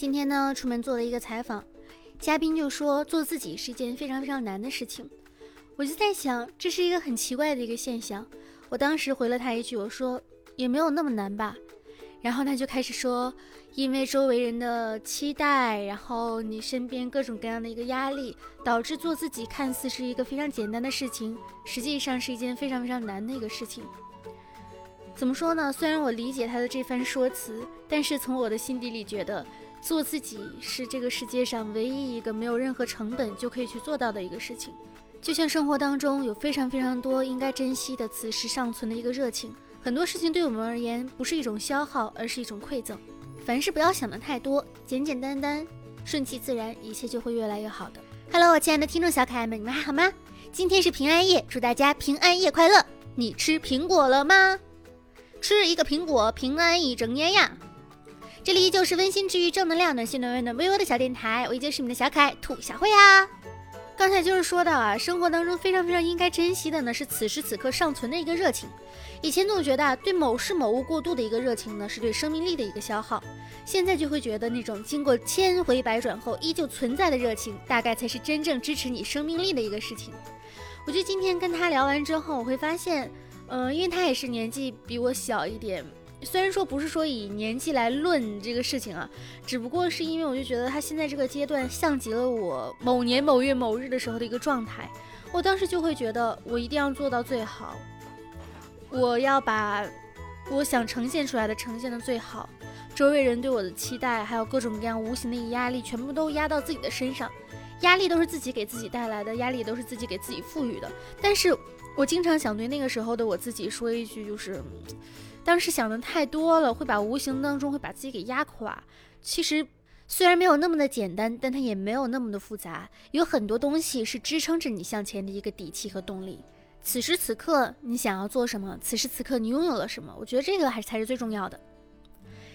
今天呢，出门做了一个采访，嘉宾就说做自己是一件非常非常难的事情。我就在想，这是一个很奇怪的一个现象。我当时回了他一句，我说也没有那么难吧。然后他就开始说，因为周围人的期待，然后你身边各种各样的一个压力，导致做自己看似是一个非常简单的事情，实际上是一件非常非常难的一个事情。怎么说呢？虽然我理解他的这番说辞，但是从我的心底里觉得。做自己是这个世界上唯一一个没有任何成本就可以去做到的一个事情，就像生活当中有非常非常多应该珍惜的此时尚存的一个热情，很多事情对我们而言不是一种消耗，而是一种馈赠。凡事不要想的太多，简简单单，顺其自然，一切就会越来越好的。Hello，我亲爱的听众小可爱们，你们还好吗？今天是平安夜，祝大家平安夜快乐！你吃苹果了吗？吃一个苹果，平安一整年呀！这里依旧是温馨治愈、正能量、暖心暖胃暖微微的小电台，我依旧是你的小可爱兔小慧啊。刚才就是说到啊，生活当中非常非常应该珍惜的呢，是此时此刻尚存的一个热情。以前总觉得，对某事某物过度的一个热情呢，是对生命力的一个消耗。现在就会觉得那种经过千回百转后依旧存在的热情，大概才是真正支持你生命力的一个事情。我觉得今天跟他聊完之后，我会发现，嗯，因为他也是年纪比我小一点。虽然说不是说以年纪来论这个事情啊，只不过是因为我就觉得他现在这个阶段像极了我某年某月某日的时候的一个状态，我当时就会觉得我一定要做到最好，我要把我想呈现出来的呈现的最好，周围人对我的期待，还有各种各样无形的压力，全部都压到自己的身上，压力都是自己给自己带来的，压力都是自己给自己赋予的。但是我经常想对那个时候的我自己说一句，就是。当时想的太多了，会把无形当中会把自己给压垮。其实虽然没有那么的简单，但它也没有那么的复杂。有很多东西是支撑着你向前的一个底气和动力。此时此刻你想要做什么？此时此刻你拥有了什么？我觉得这个还是才是最重要的。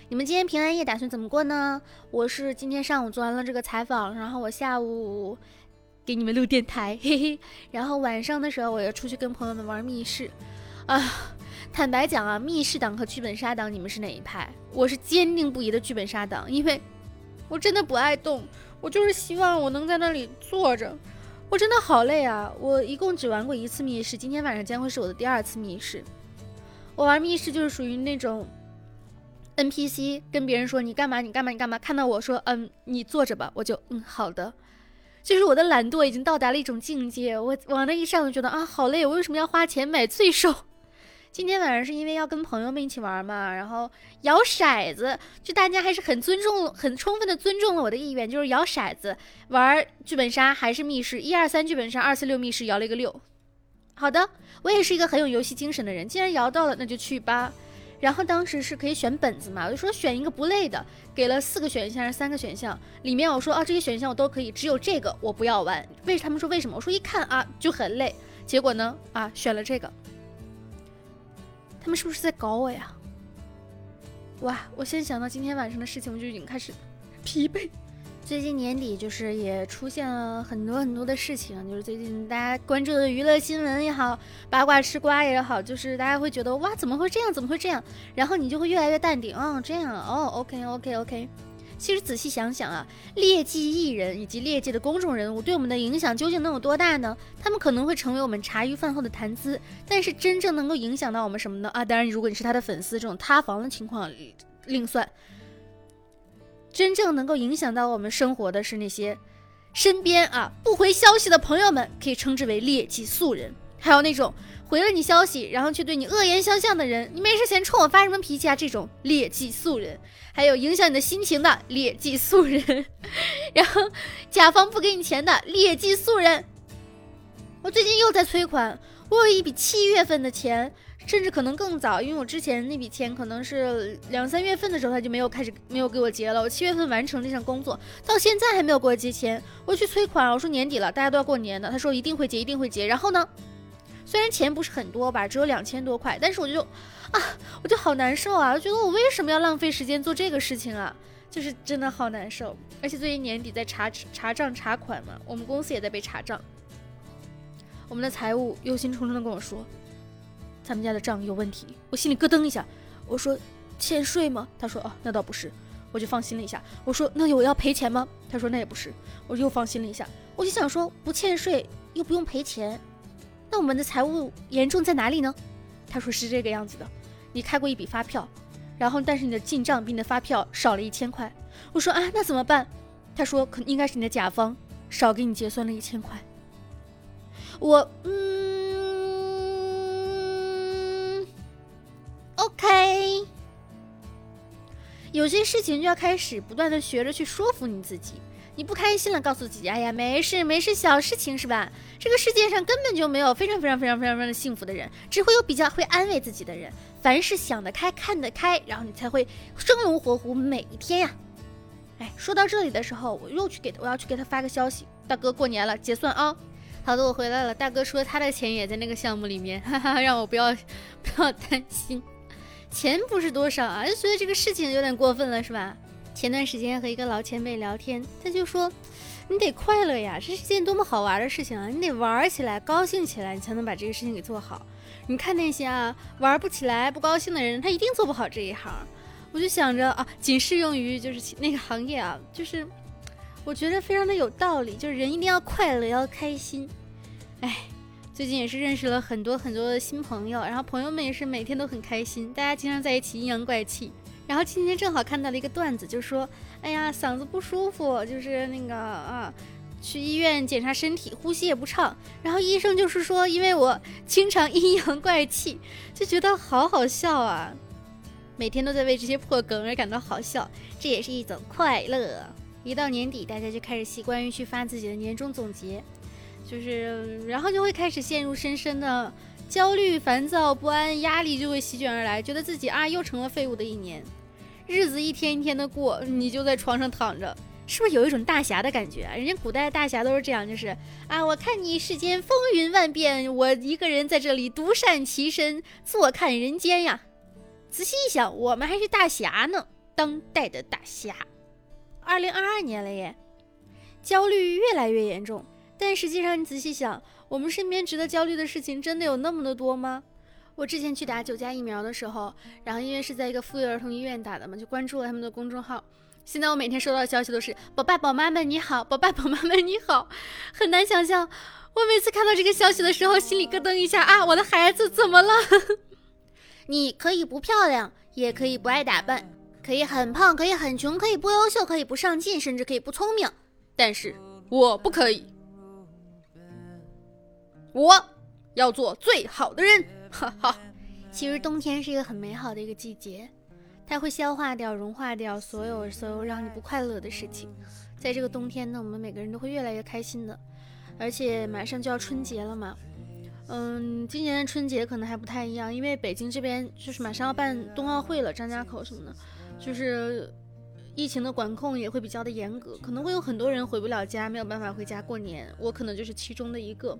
你们今天平安夜打算怎么过呢？我是今天上午做完了这个采访，然后我下午给你们录电台，嘿嘿。然后晚上的时候我要出去跟朋友们玩密室，啊。坦白讲啊，密室党和剧本杀党，你们是哪一派？我是坚定不移的剧本杀党，因为我真的不爱动，我就是希望我能在那里坐着。我真的好累啊！我一共只玩过一次密室，今天晚上将会是我的第二次密室。我玩密室就是属于那种 NPC，跟别人说你干嘛你干嘛你干嘛，看到我说嗯你坐着吧，我就嗯好的。就是我的懒惰已经到达了一种境界，我往那一上就觉得啊好累，我为什么要花钱买罪受？今天晚上是因为要跟朋友们一起玩嘛，然后摇骰子，就大家还是很尊重、很充分的尊重了我的意愿，就是摇骰子玩剧本杀还是密室，一二三剧本杀，二四六密室，摇了一个六。好的，我也是一个很有游戏精神的人，既然摇到了，那就去吧。然后当时是可以选本子嘛，我就说选一个不累的，给了四个选项还是三个选项，里面我说啊这些选项我都可以，只有这个我不要玩。为他们说为什么？我说一看啊就很累，结果呢啊选了这个。他们是不是在搞我呀？哇！我现在想到今天晚上的事情，我就已经开始疲惫。最近年底就是也出现了很多很多的事情，就是最近大家关注的娱乐新闻也好，八卦吃瓜也好，就是大家会觉得哇，怎么会这样？怎么会这样？然后你就会越来越淡定，哦，这样哦，OK OK OK。其实仔细想想啊，劣迹艺人以及劣迹的公众人物对我们的影响究竟能有多大呢？他们可能会成为我们茶余饭后的谈资，但是真正能够影响到我们什么呢？啊，当然，如果你是他的粉丝，这种塌房的情况另算。真正能够影响到我们生活的是那些身边啊不回消息的朋友们，可以称之为劣迹素人。还有那种回了你消息，然后却对你恶言相向的人，你没事闲冲我发什么脾气啊？这种劣迹素人，还有影响你的心情的劣迹素人，然后甲方不给你钱的劣迹素人。我最近又在催款，我有一笔七月份的钱，甚至可能更早，因为我之前那笔钱可能是两三月份的时候他就没有开始没有给我结了，我七月份完成这项工作，到现在还没有给我结钱，我去催款，我说年底了，大家都要过年的，他说一定会结，一定会结，然后呢？虽然钱不是很多吧，只有两千多块，但是我就啊，我就好难受啊！我觉得我为什么要浪费时间做这个事情啊？就是真的好难受。而且最近年底在查查账查款嘛，我们公司也在被查账。我们的财务忧心忡忡的跟我说，咱们家的账有问题。我心里咯噔一下，我说欠税吗？他说哦，那倒不是。我就放心了一下。我说那我要赔钱吗？他说那也不是，我又放心了一下。我就想说不欠税又不用赔钱，那我们的财务严重在哪里呢？他说是这个样子的，你开过一笔发票，然后但是你的进账比你的发票少了一千块。我说啊那怎么办？他说可应该是你的甲方少给你结算了一千块。我嗯，OK。有些事情就要开始不断的学着去说服你自己。你不开心了，告诉自己，哎呀，没事没事，小事情是吧？这个世界上根本就没有非常非常非常非常非常幸福的人，只会有比较会安慰自己的人。凡事想得开，看得开，然后你才会生龙活虎每一天呀。哎，说到这里的时候，我又去给他我要去给他发个消息，大哥过年了，结算啊。好的，我回来了。大哥说他的钱也在那个项目里面，哈哈，让我不要不要担心。钱不是多少啊，就觉得这个事情有点过分了，是吧？前段时间和一个老前辈聊天，他就说：“你得快乐呀，这是件多么好玩的事情啊！你得玩起来，高兴起来，你才能把这个事情给做好。你看那些啊玩不起来、不高兴的人，他一定做不好这一行。”我就想着啊，仅适用于就是那个行业啊，就是我觉得非常的有道理，就是人一定要快乐，要开心。哎。最近也是认识了很多很多的新朋友，然后朋友们也是每天都很开心，大家经常在一起阴阳怪气。然后今天正好看到了一个段子，就说：“哎呀，嗓子不舒服，就是那个啊，去医院检查身体，呼吸也不畅。然后医生就是说，因为我经常阴阳怪气，就觉得好好笑啊，每天都在为这些破梗而感到好笑，这也是一种快乐。一到年底，大家就开始习惯于去发自己的年终总结。”就是，然后就会开始陷入深深的焦虑、烦躁、不安、压力就会席卷而来，觉得自己啊又成了废物的一年，日子一天一天的过，你就在床上躺着，是不是有一种大侠的感觉？人家古代大侠都是这样，就是啊，我看你世间风云万变，我一个人在这里独善其身，坐看人间呀。仔细一想，我们还是大侠呢，当代的大侠。二零二二年了耶，焦虑越来越严重。但实际上，你仔细想，我们身边值得焦虑的事情真的有那么的多吗？我之前去打九价疫苗的时候，然后因为是在一个妇幼儿童医院打的嘛，就关注了他们的公众号。现在我每天收到的消息都是“宝爸宝妈们你好，宝爸宝妈们你好”，很难想象，我每次看到这个消息的时候，心里咯噔一下啊，我的孩子怎么了？你可以不漂亮，也可以不爱打扮，可以很胖，可以很穷，可以不优秀，可以不上进，甚至可以不聪明，但是我不可以。我要做最好的人，哈哈。其实冬天是一个很美好的一个季节，它会消化掉、融化掉所有所有让你不快乐的事情。在这个冬天呢，我们每个人都会越来越开心的。而且马上就要春节了嘛，嗯，今年的春节可能还不太一样，因为北京这边就是马上要办冬奥会了，张家口什么的，就是疫情的管控也会比较的严格，可能会有很多人回不了家，没有办法回家过年。我可能就是其中的一个。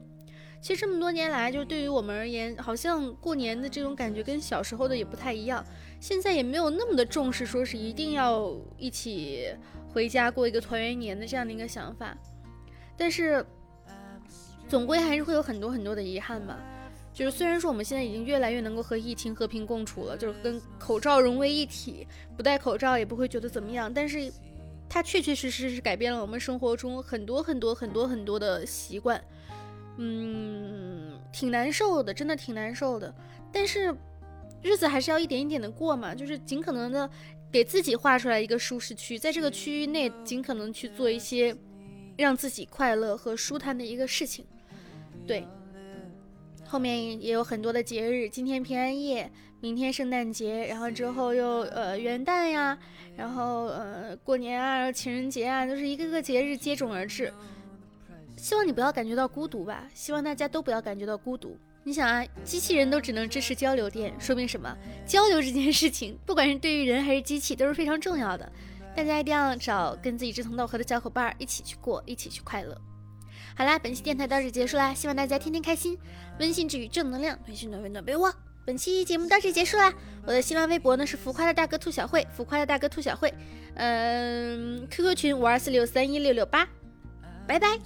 其实这么多年来，就对于我们而言，好像过年的这种感觉跟小时候的也不太一样。现在也没有那么的重视，说是一定要一起回家过一个团圆年的这样的一个想法。但是，总归还是会有很多很多的遗憾吧。就是虽然说我们现在已经越来越能够和疫情和平共处了，就是跟口罩融为一体，不戴口罩也不会觉得怎么样。但是，它确确实实是改变了我们生活中很多很多很多很多的习惯。嗯，挺难受的，真的挺难受的。但是日子还是要一点一点的过嘛，就是尽可能的给自己画出来一个舒适区，在这个区域内尽可能去做一些让自己快乐和舒坦的一个事情。对，后面也有很多的节日，今天平安夜，明天圣诞节，然后之后又呃元旦呀，然后呃过年啊，情人节啊，就是一个个节日接踵而至。希望你不要感觉到孤独吧，希望大家都不要感觉到孤独。你想啊，机器人都只能支持交流电，说明什么？交流这件事情，不管是对于人还是机器，都是非常重要的。大家一定要找跟自己志同道合的小伙伴一起去过，一起去快乐。好啦，本期电台到此结束啦，希望大家天天开心，温馨治愈，正能量，暖心暖胃暖被窝。本期节目到这结束啦，我的新浪微博呢是浮夸的大哥兔小慧，浮夸的大哥兔小慧，嗯，QQ 群五二四六三一六六八，拜拜。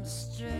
I'm straight.